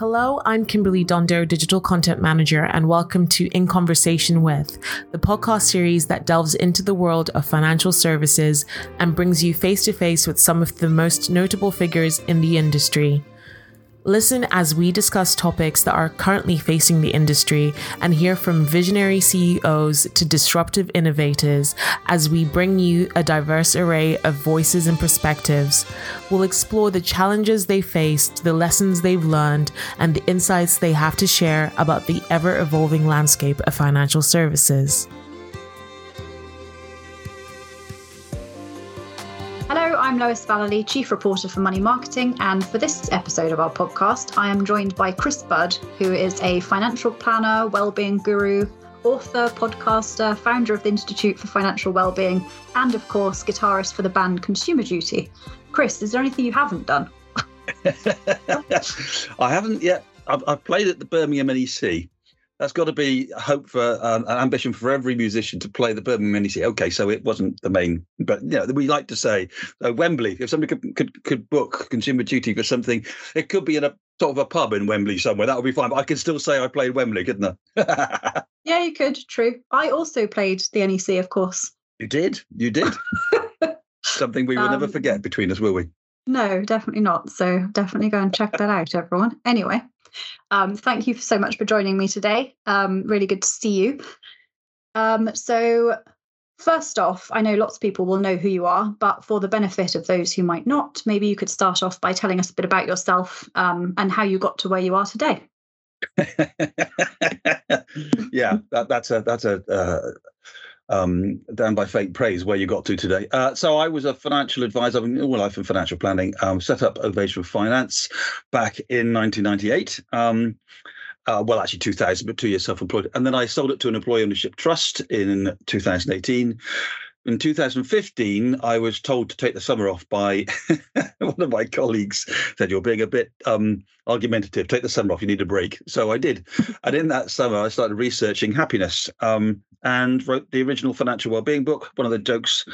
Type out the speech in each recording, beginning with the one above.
Hello, I'm Kimberly Dondo, Digital Content Manager, and welcome to In Conversation With, the podcast series that delves into the world of financial services and brings you face to face with some of the most notable figures in the industry. Listen as we discuss topics that are currently facing the industry and hear from visionary CEOs to disruptive innovators as we bring you a diverse array of voices and perspectives. We'll explore the challenges they faced, the lessons they've learned, and the insights they have to share about the ever evolving landscape of financial services. I'm Lois Vallely, Chief Reporter for Money Marketing, and for this episode of our podcast, I am joined by Chris Budd, who is a financial planner, well-being guru, author, podcaster, founder of the Institute for Financial Wellbeing, and of course, guitarist for the band Consumer Duty. Chris, is there anything you haven't done? I haven't yet. I've, I've played at the Birmingham NEC that's got to be a hope for um, an ambition for every musician to play the Birmingham NEC. Okay, so it wasn't the main, but you know, we like to say uh, Wembley. If somebody could, could could book Consumer Duty for something, it could be in a sort of a pub in Wembley somewhere. That would be fine. But I can still say I played Wembley, couldn't I? yeah, you could. True. I also played the NEC, of course. You did. You did. something we will um, never forget between us, will we? No, definitely not. So definitely go and check that out, everyone. Anyway, um, thank you so much for joining me today. Um, really good to see you. Um, so, first off, I know lots of people will know who you are, but for the benefit of those who might not, maybe you could start off by telling us a bit about yourself um, and how you got to where you are today. yeah, that, that's a that's a uh, um, down by fake praise where you got to today. Uh, so I was a financial advisor, been all life in financial planning, um, set up Ovation Finance back in 1998. Um, uh, well, actually 2000, but two years self-employed. And then I sold it to an employee ownership trust in 2018 in 2015, I was told to take the summer off by one of my colleagues. Said you're being a bit um, argumentative. Take the summer off. You need a break. So I did, and in that summer, I started researching happiness um, and wrote the original financial well-being book. One of the jokes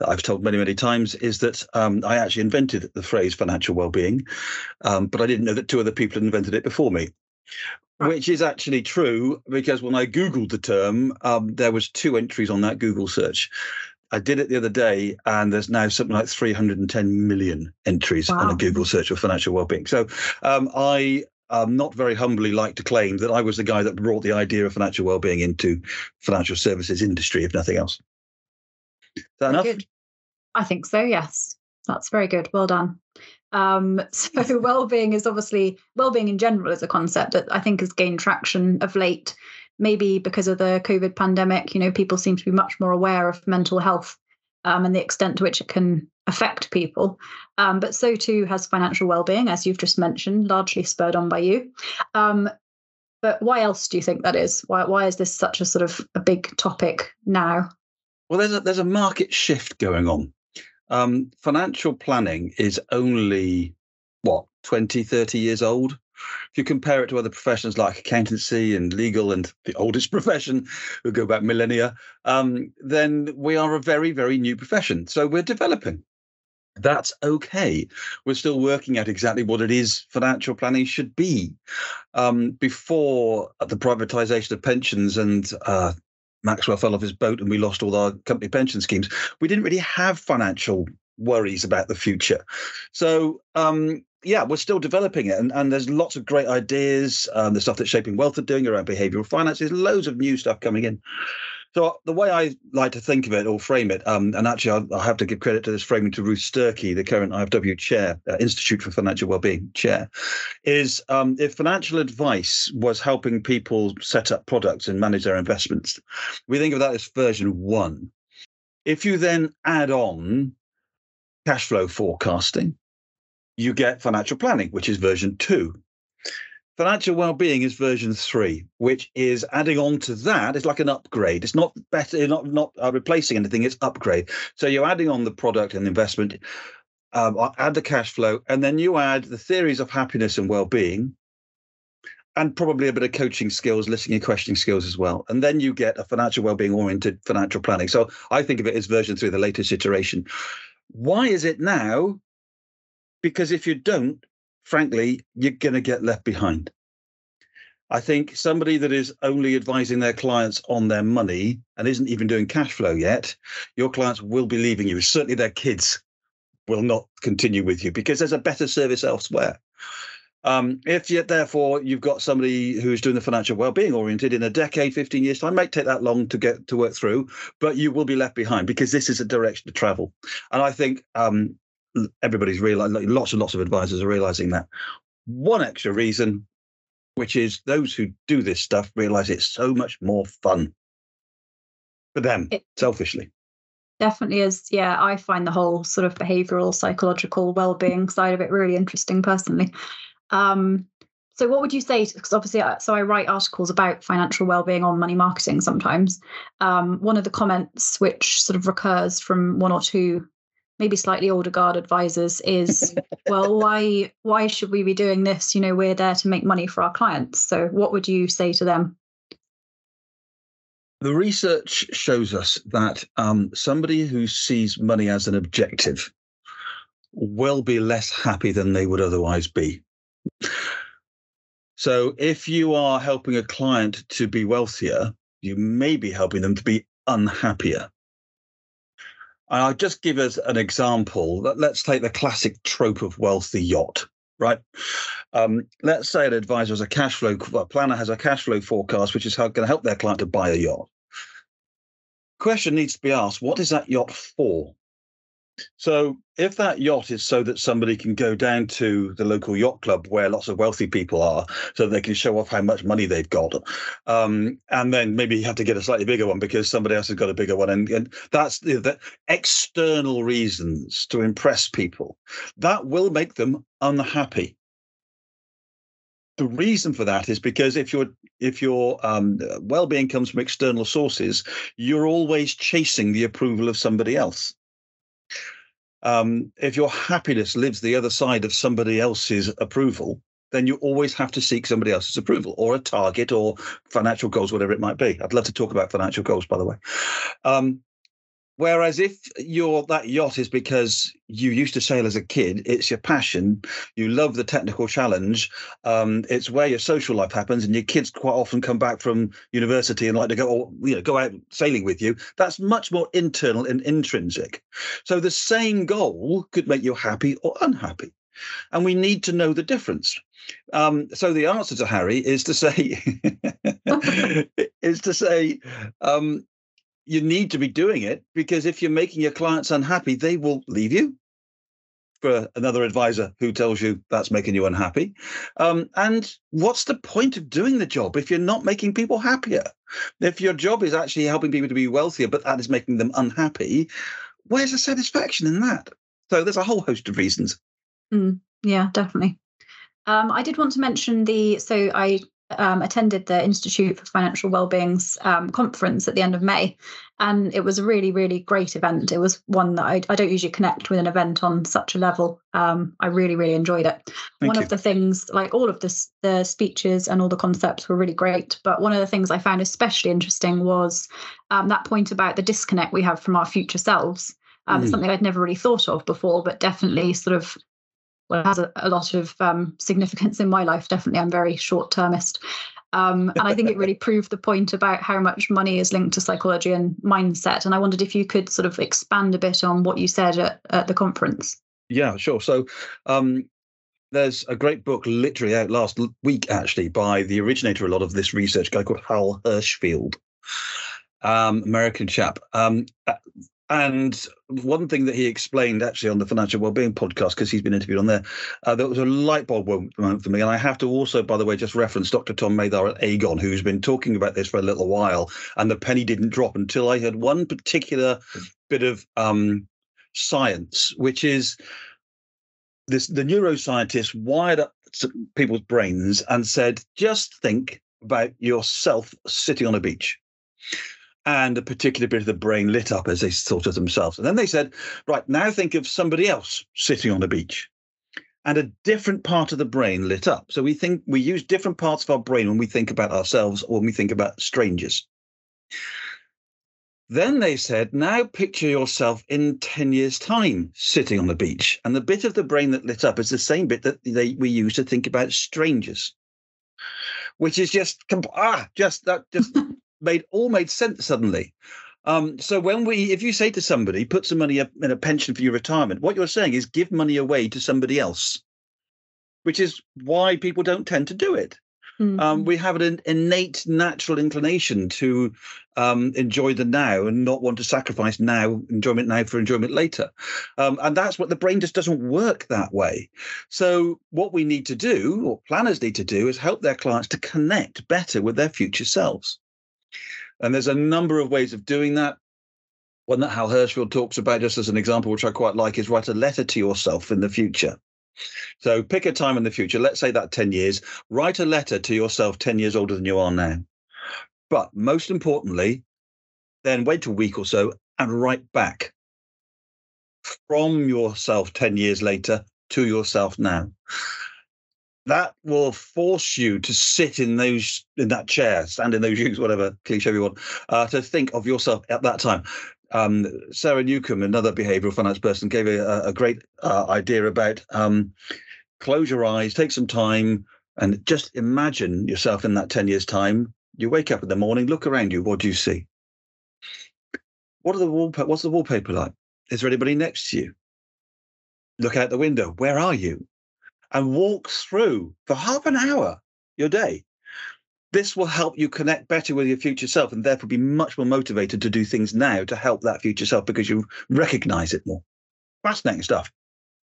that I've told many, many times is that um, I actually invented the phrase financial well-being, um, but I didn't know that two other people had invented it before me which is actually true because when I googled the term, um, there was two entries on that Google search. I did it the other day, and there's now something like 310 million entries wow. on a Google search for financial well-being. So um, I um, not very humbly like to claim that I was the guy that brought the idea of financial well-being into financial services industry, if nothing else. Is that enough? Good. I think so. Yes, that's very good. Well done. Um, so well-being is obviously well-being in general is a concept that I think has gained traction of late maybe because of the COVID pandemic, you know, people seem to be much more aware of mental health um, and the extent to which it can affect people. Um, but so too has financial well-being, as you've just mentioned, largely spurred on by you. Um, but why else do you think that is? Why why is this such a sort of a big topic now? Well, there's a there's a market shift going on. Um, financial planning is only what 20 30 years old if you compare it to other professions like accountancy and legal and the oldest profession, who go back millennia, um, then we are a very, very new profession. So we're developing. That's okay. We're still working out exactly what it is financial planning should be. Um, before the privatization of pensions and uh, Maxwell fell off his boat and we lost all our company pension schemes, we didn't really have financial worries about the future. So um, yeah, we're still developing it, and, and there's lots of great ideas. Um, the stuff that Shaping Wealth are doing around behavioural finance. There's loads of new stuff coming in. So the way I like to think of it or frame it, um, and actually I, I, have to give credit to this framing to Ruth Sturkey, the current IFW chair, uh, Institute for Financial Wellbeing chair, is um, if financial advice was helping people set up products and manage their investments, we think of that as version one. If you then add on cash flow forecasting, you get financial planning, which is version two. Financial well-being is version three, which is adding on to that. It's like an upgrade. It's not better, not not uh, replacing anything. It's upgrade. So you're adding on the product and investment, um, add the cash flow, and then you add the theories of happiness and well-being, and probably a bit of coaching skills, listening and questioning skills as well. And then you get a financial well-being oriented financial planning. So I think of it as version three, the latest iteration. Why is it now because if you don't, frankly, you're going to get left behind. I think somebody that is only advising their clients on their money and isn't even doing cash flow yet, your clients will be leaving you. Certainly their kids will not continue with you because there's a better service elsewhere. Um, if yet, therefore, you've got somebody who's doing the financial well-being oriented in a decade, 15 years time, might take that long to get to work through, but you will be left behind because this is a direction to travel. And I think um, everybody's realizing, lots and lots of advisors are realizing that. One extra reason which is those who do this stuff realize it's so much more fun for them, it selfishly. Definitely is. Yeah, I find the whole sort of behavioral, psychological well-being side of it really interesting personally. Um, so, what would you say? Because obviously, uh, so I write articles about financial well-being on money marketing sometimes. Um, one of the comments which sort of recurs from one or two maybe slightly older guard advisors is well why why should we be doing this you know we're there to make money for our clients so what would you say to them the research shows us that um, somebody who sees money as an objective will be less happy than they would otherwise be. So, if you are helping a client to be wealthier, you may be helping them to be unhappier. I'll just give us an example. Let's take the classic trope of wealthy yacht, right? Um, let's say an advisor has a cash flow a planner has a cash flow forecast, which is going to help their client to buy a yacht. Question needs to be asked: What is that yacht for? So, if that yacht is so that somebody can go down to the local yacht club where lots of wealthy people are, so they can show off how much money they've got, um, and then maybe you have to get a slightly bigger one because somebody else has got a bigger one, and, and that's the, the external reasons to impress people, that will make them unhappy. The reason for that is because if your if your um, well-being comes from external sources, you're always chasing the approval of somebody else um, if your happiness lives the other side of somebody else's approval, then you always have to seek somebody else's approval or a target or financial goals, whatever it might be. I'd love to talk about financial goals, by the way. Um, Whereas if your that yacht is because you used to sail as a kid, it's your passion. You love the technical challenge. Um, it's where your social life happens, and your kids quite often come back from university and like to go, or, you know, go out sailing with you. That's much more internal and intrinsic. So the same goal could make you happy or unhappy, and we need to know the difference. Um, so the answer to Harry is to say is to say um, you need to be doing it because if you're making your clients unhappy, they will leave you for another advisor who tells you that's making you unhappy. Um, and what's the point of doing the job if you're not making people happier? If your job is actually helping people to be wealthier, but that is making them unhappy, where's the satisfaction in that? So there's a whole host of reasons. Mm, yeah, definitely. Um, I did want to mention the so I um, attended the Institute for Financial Wellbeing's um, conference at the end of May, and it was a really, really great event. It was one that I, I don't usually connect with an event on such a level. Um, I really, really enjoyed it. Thank one you. of the things, like all of this, the speeches and all the concepts were really great. But one of the things I found especially interesting was um, that point about the disconnect we have from our future selves. Um, mm. Something I'd never really thought of before, but definitely sort of well, it has a, a lot of um, significance in my life. Definitely, I'm very short termist. Um, and I think it really proved the point about how much money is linked to psychology and mindset. And I wondered if you could sort of expand a bit on what you said at, at the conference. Yeah, sure. So um, there's a great book literally out last week, actually, by the originator of a lot of this research, guy called Hal Hershfield, um, American chap. Um, uh, and one thing that he explained actually on the Financial Wellbeing podcast, because he's been interviewed on there, uh, there was a light bulb moment for me. And I have to also, by the way, just reference Dr. Tom Mathar at Aegon, who's been talking about this for a little while. And the penny didn't drop until I had one particular bit of um, science, which is this the neuroscientists wired up people's brains and said, just think about yourself sitting on a beach and a particular bit of the brain lit up as they thought of themselves. And then they said, right, now think of somebody else sitting on the beach. And a different part of the brain lit up. So we think we use different parts of our brain when we think about ourselves or when we think about strangers. Then they said, now picture yourself in 10 years' time sitting on the beach. And the bit of the brain that lit up is the same bit that they, we use to think about strangers, which is just, ah, just that just made all made sense suddenly. Um, so when we, if you say to somebody, put some money in a pension for your retirement, what you're saying is give money away to somebody else, which is why people don't tend to do it. Mm-hmm. Um, we have an innate natural inclination to um, enjoy the now and not want to sacrifice now enjoyment now for enjoyment later, um, and that's what the brain just doesn't work that way. So what we need to do, or planners need to do, is help their clients to connect better with their future selves. And there's a number of ways of doing that. One that Hal Hershfield talks about, just as an example, which I quite like, is write a letter to yourself in the future. So pick a time in the future, let's say that 10 years, write a letter to yourself 10 years older than you are now. But most importantly, then wait a week or so and write back from yourself 10 years later to yourself now that will force you to sit in those in that chair, stand in those shoes, whatever cliche you want, uh, to think of yourself at that time. Um, Sarah Newcomb, another behavioral finance person, gave a, a great uh, idea about um, close your eyes, take some time, and just imagine yourself in that 10 years' time. You wake up in the morning, look around you, what do you see? What are the wallpaper? What's the wallpaper like? Is there anybody next to you? Look out the window. Where are you? And walk through for half an hour your day. This will help you connect better with your future self and therefore be much more motivated to do things now to help that future self because you recognize it more. Fascinating stuff.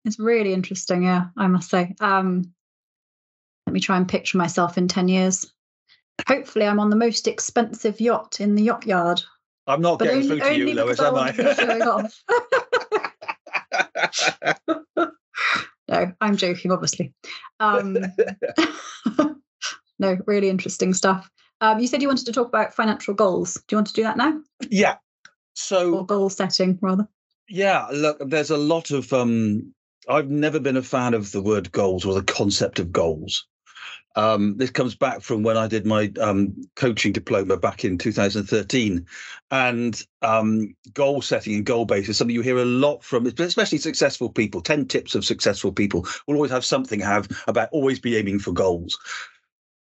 It's really interesting, yeah, I must say. Um, let me try and picture myself in 10 years. Hopefully, I'm on the most expensive yacht in the yacht yard. I'm not but getting only, through to you, Lois, am I? No, I'm joking, obviously. Um, no, really interesting stuff. Um, you said you wanted to talk about financial goals. Do you want to do that now? Yeah. So or goal setting, rather. Yeah. Look, there's a lot of. Um, I've never been a fan of the word goals or the concept of goals. Um, this comes back from when I did my um, coaching diploma back in 2013. And um, goal setting and goal based is something you hear a lot from, especially successful people. 10 tips of successful people will always have something have about always be aiming for goals.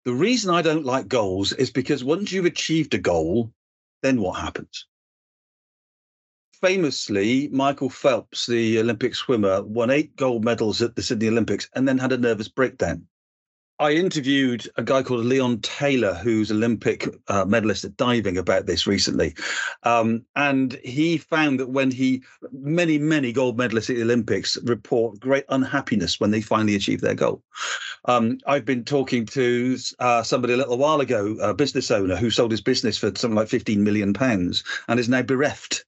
The reason I don't like goals is because once you've achieved a goal, then what happens? Famously, Michael Phelps, the Olympic swimmer, won eight gold medals at the Sydney Olympics and then had a nervous breakdown I interviewed a guy called Leon Taylor, who's Olympic uh, medalist at diving, about this recently, um, and he found that when he many many gold medalists at the Olympics report great unhappiness when they finally achieve their goal. Um, I've been talking to uh, somebody a little while ago, a business owner who sold his business for something like fifteen million pounds and is now bereft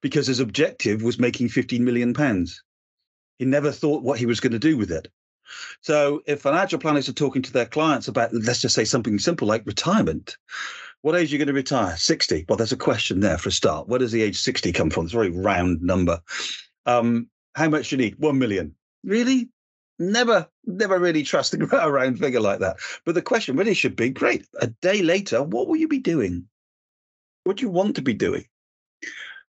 because his objective was making fifteen million pounds. He never thought what he was going to do with it. So if financial planners are talking to their clients about, let's just say something simple like retirement, what age are you going to retire? 60. Well, there's a question there for a start. Where does the age 60 come from? It's a very round number. Um, how much do you need? 1 million. Really? Never, never really trust a round figure like that. But the question really should be great. A day later, what will you be doing? What do you want to be doing?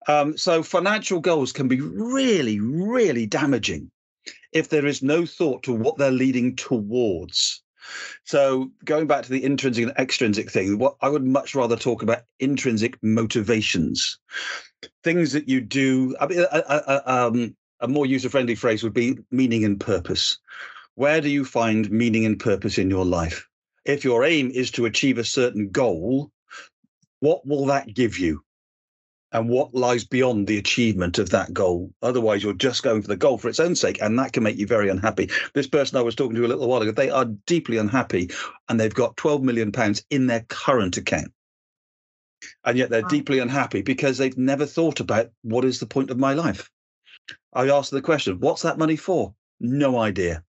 Um, so financial goals can be really, really damaging if there is no thought to what they're leading towards. So going back to the intrinsic and extrinsic thing, what I would much rather talk about intrinsic motivations, things that you do. I mean, a, a, um, a more user-friendly phrase would be meaning and purpose. Where do you find meaning and purpose in your life? If your aim is to achieve a certain goal, what will that give you? And what lies beyond the achievement of that goal. Otherwise, you're just going for the goal for its own sake, and that can make you very unhappy. This person I was talking to a little while ago, they are deeply unhappy, and they've got 12 million pounds in their current account. And yet they're wow. deeply unhappy because they've never thought about what is the point of my life. I asked the question, what's that money for? No idea.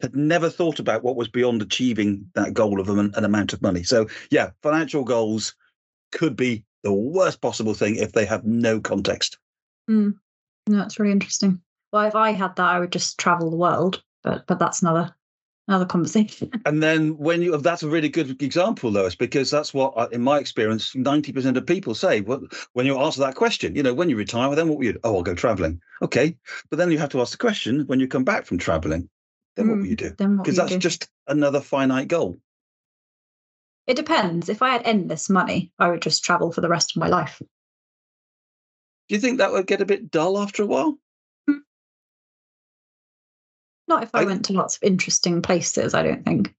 Had never thought about what was beyond achieving that goal of an, an amount of money. So, yeah, financial goals could be the worst possible thing if they have no context. Mm. No, that's really interesting. Well, if I had that, I would just travel the world, but but that's another another conversation. And then when you that's a really good example, Lois, because that's what, uh, in my experience, ninety percent of people say. Well, when you answer that question, you know, when you retire, then what will you? Oh, I'll go traveling. Okay, but then you have to ask the question when you come back from traveling. Then mm, what will you do? Because that's do? just another finite goal. It depends. If I had endless money, I would just travel for the rest of my life. Do you think that would get a bit dull after a while? Hmm. Not if I, I, went to lots of interesting places. I don't think.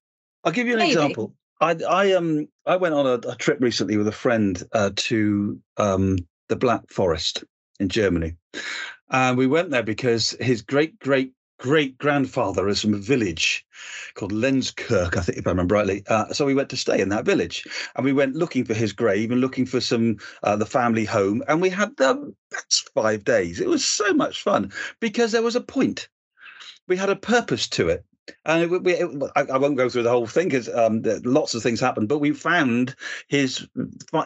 I'll give you an Maybe. example. I I um I went on a, a trip recently with a friend uh, to um the Black Forest in Germany, and we went there because his great great great grandfather is from a village called Lenzkirch, I think, if I remember rightly. Uh, so we went to stay in that village, and we went looking for his grave and looking for some uh, the family home, and we had the best five days. It was so much fun because there was a point. We had a purpose to it. And it, it, I, I, won't go through the whole thing because um, lots of things happened. But we found his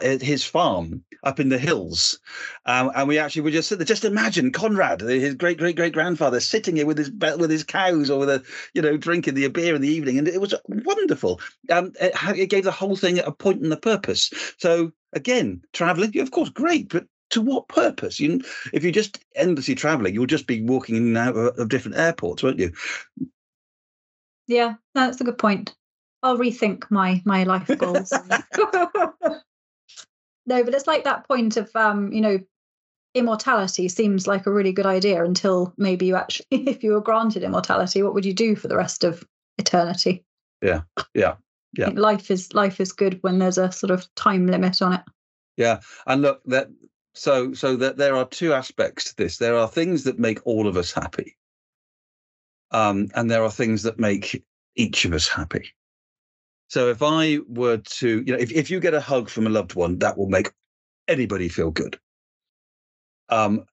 his farm up in the hills, um, and we actually would just sit there. Just imagine Conrad, his great great great grandfather, sitting here with his with his cows or with a you know drinking the beer in the evening, and it was wonderful. Um, it, it gave the whole thing a point and a purpose. So again, traveling, of course, great, but to what purpose? You, if you're just endlessly traveling, you'll just be walking in and out of different airports, won't you? Yeah, that's a good point. I'll rethink my my life goals. no, but it's like that point of um, you know, immortality seems like a really good idea until maybe you actually if you were granted immortality, what would you do for the rest of eternity? Yeah. Yeah. Yeah. life is life is good when there's a sort of time limit on it. Yeah. And look that so so that there are two aspects to this. There are things that make all of us happy. Um, and there are things that make each of us happy. So if I were to, you know, if, if you get a hug from a loved one, that will make anybody feel good. Um,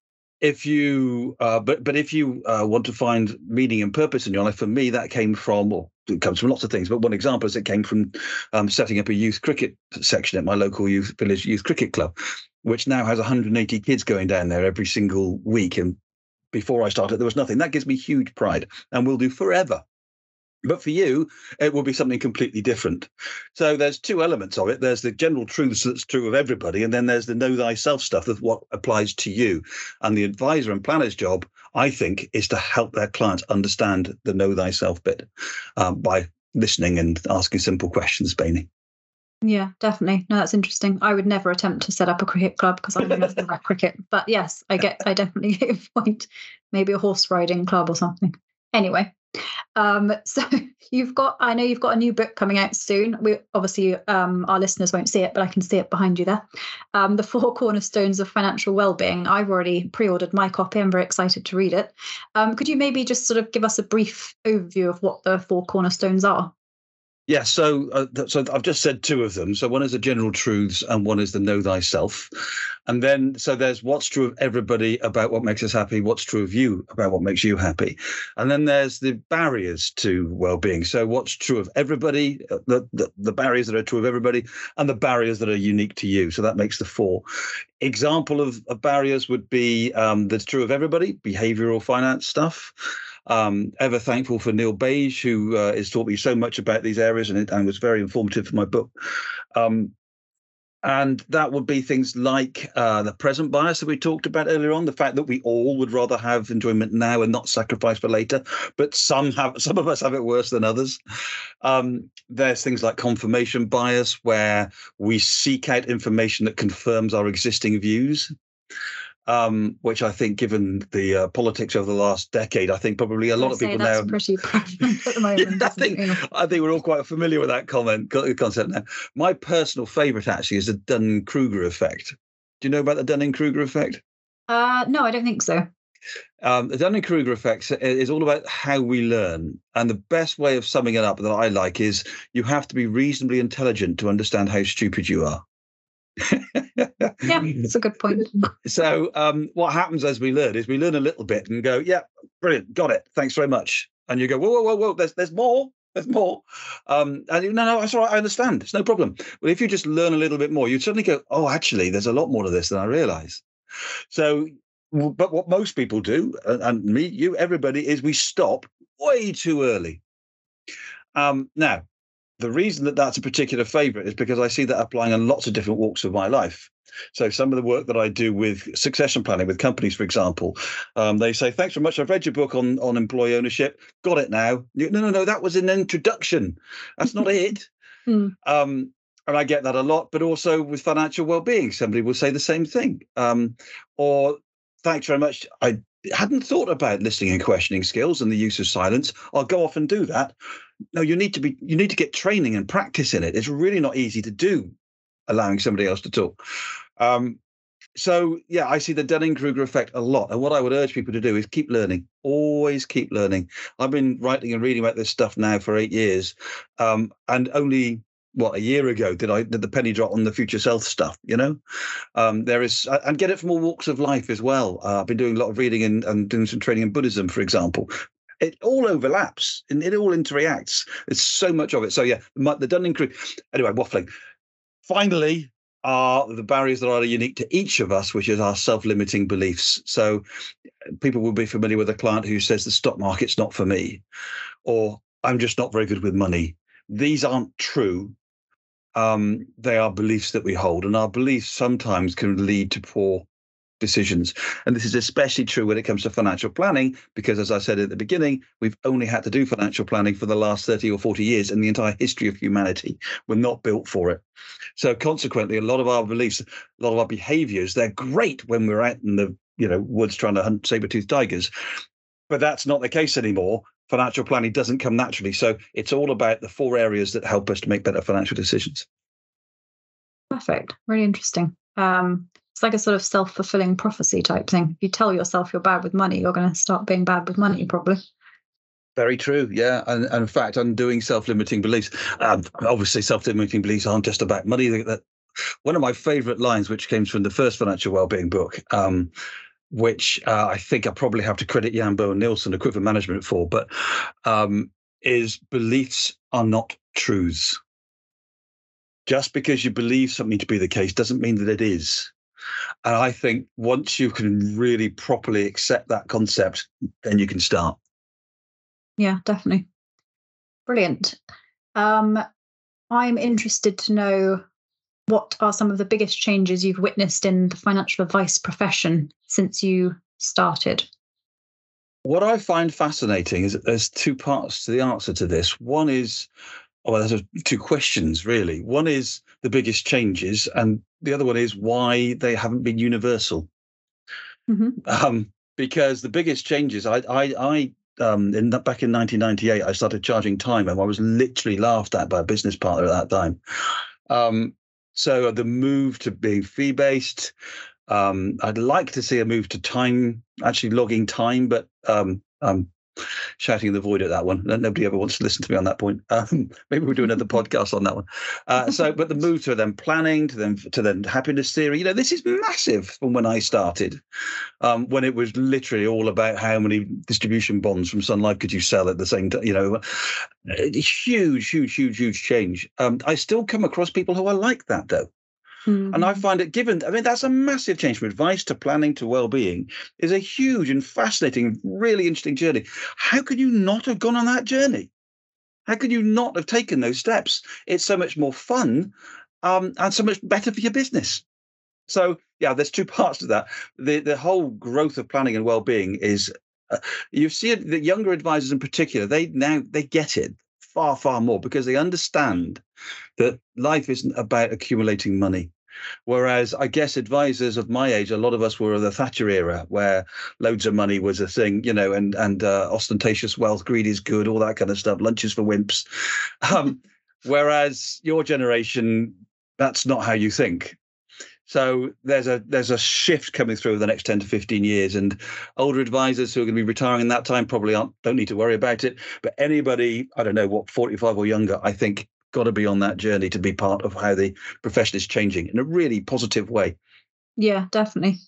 if you, uh, but but if you uh, want to find meaning and purpose in your life, for me that came from, or it comes from lots of things. But one example is it came from um, setting up a youth cricket section at my local youth village youth cricket club, which now has 180 kids going down there every single week and before I started, there was nothing. That gives me huge pride and will do forever. But for you, it will be something completely different. So there's two elements of it. There's the general truths that's true of everybody, and then there's the know thyself stuff of what applies to you. And the advisor and planner's job, I think, is to help their clients understand the know thyself bit um, by listening and asking simple questions, Bainey. Yeah, definitely. No, that's interesting. I would never attempt to set up a cricket club because I know nothing about cricket. But yes, I get, I definitely get your point. Maybe a horse riding club or something. Anyway, um, so you've got, I know you've got a new book coming out soon. We obviously, um, our listeners won't see it, but I can see it behind you there. Um, the Four Cornerstones of Financial Wellbeing. I've already pre-ordered my copy. I'm very excited to read it. Um, could you maybe just sort of give us a brief overview of what the Four Cornerstones are? Yeah, so uh, so I've just said two of them. So one is the general truths, and one is the know thyself. And then so there's what's true of everybody about what makes us happy, what's true of you about what makes you happy, and then there's the barriers to well-being. So what's true of everybody, uh, the the, the barriers that are true of everybody, and the barriers that are unique to you. So that makes the four. Example of, of barriers would be um, that's true of everybody, behavioral finance stuff. Um, ever thankful for Neil Bage, who uh, has taught me so much about these areas and, and was very informative for my book. Um, and that would be things like uh, the present bias that we talked about earlier on, the fact that we all would rather have enjoyment now and not sacrifice for later, but some have some of us have it worse than others. Um, there's things like confirmation bias, where we seek out information that confirms our existing views um, which I think, given the uh, politics of the last decade, I think probably a lot of people that's now. pretty prevalent at the moment. yeah, I think I think we're all quite familiar with that comment concept now. My personal favourite actually is the Dunning Kruger effect. Do you know about the Dunning Kruger effect? Uh, no, I don't think so. Um, the Dunning Kruger effect is all about how we learn. And the best way of summing it up that I like is you have to be reasonably intelligent to understand how stupid you are yeah, it's a good point. So, um, what happens as we learn is we learn a little bit and go, "Yeah, brilliant, got it, thanks very much." And you go, "Whoa, whoa, whoa, whoa! There's, there's more, there's more." Um, and you, no, no, that's all right. I understand. It's no problem. But if you just learn a little bit more, you suddenly go, "Oh, actually, there's a lot more to this than I realize." So, but what most people do, and me, you, everybody, is we stop way too early. Um, now, the reason that that's a particular favorite is because I see that applying in lots of different walks of my life. So some of the work that I do with succession planning with companies, for example, um, they say, "Thanks very much. I've read your book on on employee ownership. Got it now." No, no, no. That was an introduction. That's not it. Mm. Um, and I get that a lot. But also with financial well-being, somebody will say the same thing. Um, or thanks very much. I hadn't thought about listening and questioning skills and the use of silence. I'll go off and do that. No, you need to be. You need to get training and practice in it. It's really not easy to do allowing somebody else to talk. Um, so yeah, I see the Dunning Kruger effect a lot. And what I would urge people to do is keep learning. Always keep learning. I've been writing and reading about this stuff now for eight years, um, and only what a year ago did I did the penny drop on the future self stuff. You know, um, there is and get it from all walks of life as well. Uh, I've been doing a lot of reading and, and doing some training in Buddhism, for example. It all overlaps and it all interacts. There's so much of it. So yeah, the Dunning crew. Anyway, waffling finally are the barriers that are unique to each of us, which is our self-limiting beliefs. So people will be familiar with a client who says the stock market's not for me, or I'm just not very good with money. These aren't true. Um, they are beliefs that we hold, and our beliefs sometimes can lead to poor decisions. And this is especially true when it comes to financial planning, because as I said at the beginning, we've only had to do financial planning for the last 30 or 40 years in the entire history of humanity. We're not built for it. So consequently, a lot of our beliefs, a lot of our behaviors, they're great when we're out in the you know woods trying to hunt saber-toothed tigers. But that's not the case anymore. Financial planning doesn't come naturally. So it's all about the four areas that help us to make better financial decisions. Perfect. Really interesting. Um, it's like a sort of self-fulfilling prophecy type thing. If you tell yourself you're bad with money, you're going to start being bad with money, probably. Very true. Yeah, and, and in fact, undoing self-limiting beliefs. Um, obviously, self-limiting beliefs aren't just about money. That one of my favourite lines, which came from the first financial well-being book, um, which uh, I think I probably have to credit Jan and Nielsen, Equivalent Management, for, but um, is beliefs are not truths. Just because you believe something to be the case doesn't mean that it is. And I think once you can really properly accept that concept, then you can start. Yeah, definitely. Brilliant. Um, I'm interested to know what are some of the biggest changes you've witnessed in the financial advice profession since you started? What I find fascinating is that there's two parts to the answer to this. One is, well, there's two questions really. One is the biggest changes, and the other one is why they haven't been universal. Mm-hmm. Um, because the biggest changes, I, I, I um, in back in 1998, I started charging time, and I was literally laughed at by a business partner at that time. Um, so the move to being fee based, um, I'd like to see a move to time, actually logging time, but um, um, shouting in the void at that one. Nobody ever wants to listen to me on that point. Um, maybe we'll do another podcast on that one. Uh, so, but the move to then planning, to then to then happiness theory. You know, this is massive from when I started, um, when it was literally all about how many distribution bonds from Sun Life could you sell at the same time. You know, huge, huge, huge, huge change. Um, I still come across people who are like that though. Mm-hmm. And I mm-hmm. find it given, I mean, that's a massive change from advice to planning to well-being is a huge and fascinating, really interesting journey. How could you not have gone on that journey? How could you not have taken those steps? It's so much more fun um, and so much better for your business. So yeah, there's two parts to that. The the whole growth of planning and well-being is uh, you see it, the younger advisors in particular, they now they get it far, far more because they understand that life isn't about accumulating money. Whereas I guess advisors of my age, a lot of us were of the Thatcher era, where loads of money was a thing, you know, and and uh, ostentatious wealth, greed is good, all that kind of stuff, lunches for wimps. Um, whereas your generation, that's not how you think. So there's a there's a shift coming through over the next 10 to 15 years. And older advisors who are going to be retiring in that time probably aren't don't need to worry about it. But anybody, I don't know what, 45 or younger, I think got to be on that journey to be part of how the profession is changing in a really positive way. Yeah, definitely.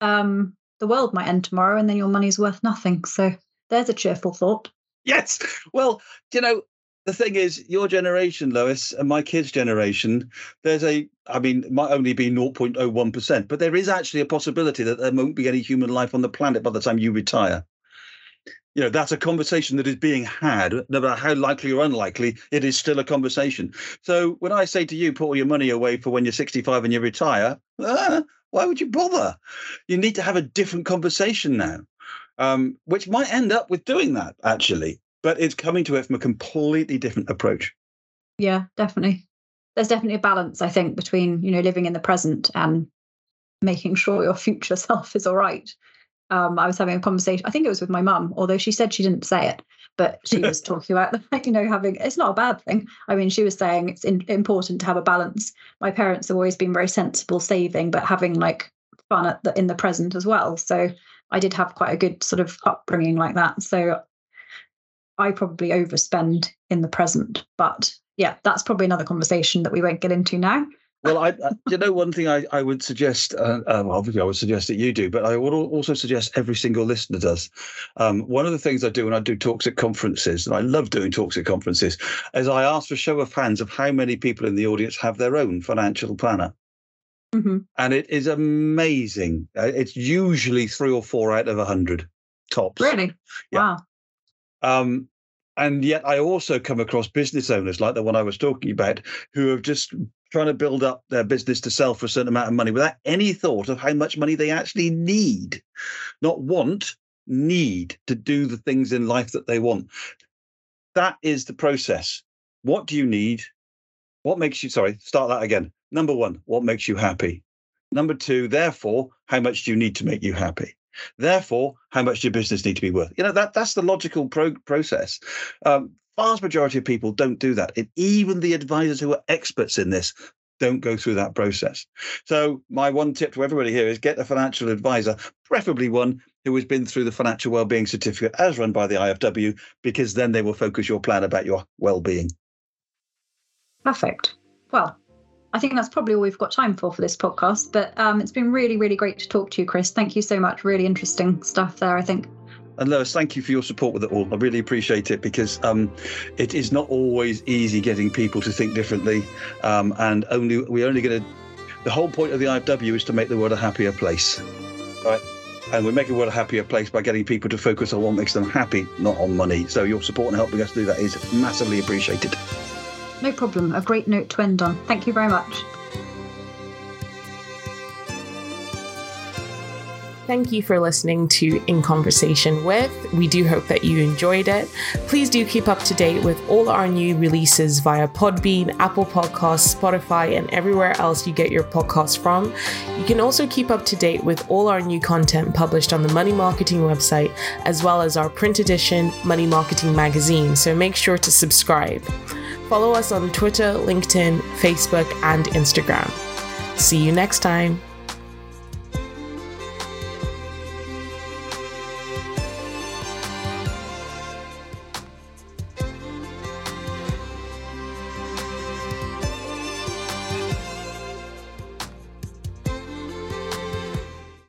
Um, the world might end tomorrow and then your money's worth nothing. So there's a cheerful thought. Yes. Well, you know, the thing is, your generation, Lois, and my kids' generation, there's a, I mean, it might only be 0.01%, but there is actually a possibility that there won't be any human life on the planet by the time you retire. You know, that's a conversation that is being had, no matter how likely or unlikely, it is still a conversation. So when I say to you, put all your money away for when you're 65 and you retire, ah, why would you bother? You need to have a different conversation now, um, which might end up with doing that actually, but it's coming to it from a completely different approach. Yeah, definitely. There's definitely a balance, I think, between you know living in the present and making sure your future self is all right um, I was having a conversation. I think it was with my mum, although she said she didn't say it, but she was talking about you know having. It's not a bad thing. I mean, she was saying it's in, important to have a balance. My parents have always been very sensible saving, but having like fun at the, in the present as well. So I did have quite a good sort of upbringing like that. So I probably overspend in the present, but yeah, that's probably another conversation that we won't get into now well, I, I, you know, one thing I, I would suggest, uh, um, obviously, I would suggest that you do, but I would also suggest every single listener does. Um, one of the things I do when I do talks at conferences, and I love doing talks at conferences, is I ask for a show of hands of how many people in the audience have their own financial planner. Mm-hmm. And it is amazing. Uh, it's usually three or four out of a hundred tops. Really? Yeah. Wow. Um, and yet I also come across business owners like the one I was talking about who have just trying to build up their business to sell for a certain amount of money without any thought of how much money they actually need, not want, need to do the things in life that they want. That is the process. What do you need? What makes you, sorry, start that again. Number one, what makes you happy? Number two, therefore, how much do you need to make you happy? Therefore, how much your business need to be worth? You know, that that's the logical pro- process. Um, vast majority of people don't do that. And even the advisors who are experts in this don't go through that process. So my one tip to everybody here is get a financial advisor, preferably one who has been through the financial well-being certificate as run by the IFW, because then they will focus your plan about your well-being. Perfect. Well, I think that's probably all we've got time for for this podcast. But um, it's been really, really great to talk to you, Chris. Thank you so much. Really interesting stuff there, I think. And Lois, thank you for your support with it all. I really appreciate it because um, it is not always easy getting people to think differently. Um, and only we're only going to. The whole point of the IFW is to make the world a happier place, right? And we're making the world a happier place by getting people to focus on what makes them happy, not on money. So your support and helping us do that is massively appreciated. No problem. A great note to end on. Thank you very much. Thank you for listening to In Conversation with. We do hope that you enjoyed it. Please do keep up to date with all our new releases via Podbean, Apple Podcasts, Spotify, and everywhere else you get your podcasts from. You can also keep up to date with all our new content published on the Money Marketing website, as well as our print edition Money Marketing magazine. So make sure to subscribe. Follow us on Twitter, LinkedIn, Facebook, and Instagram. See you next time.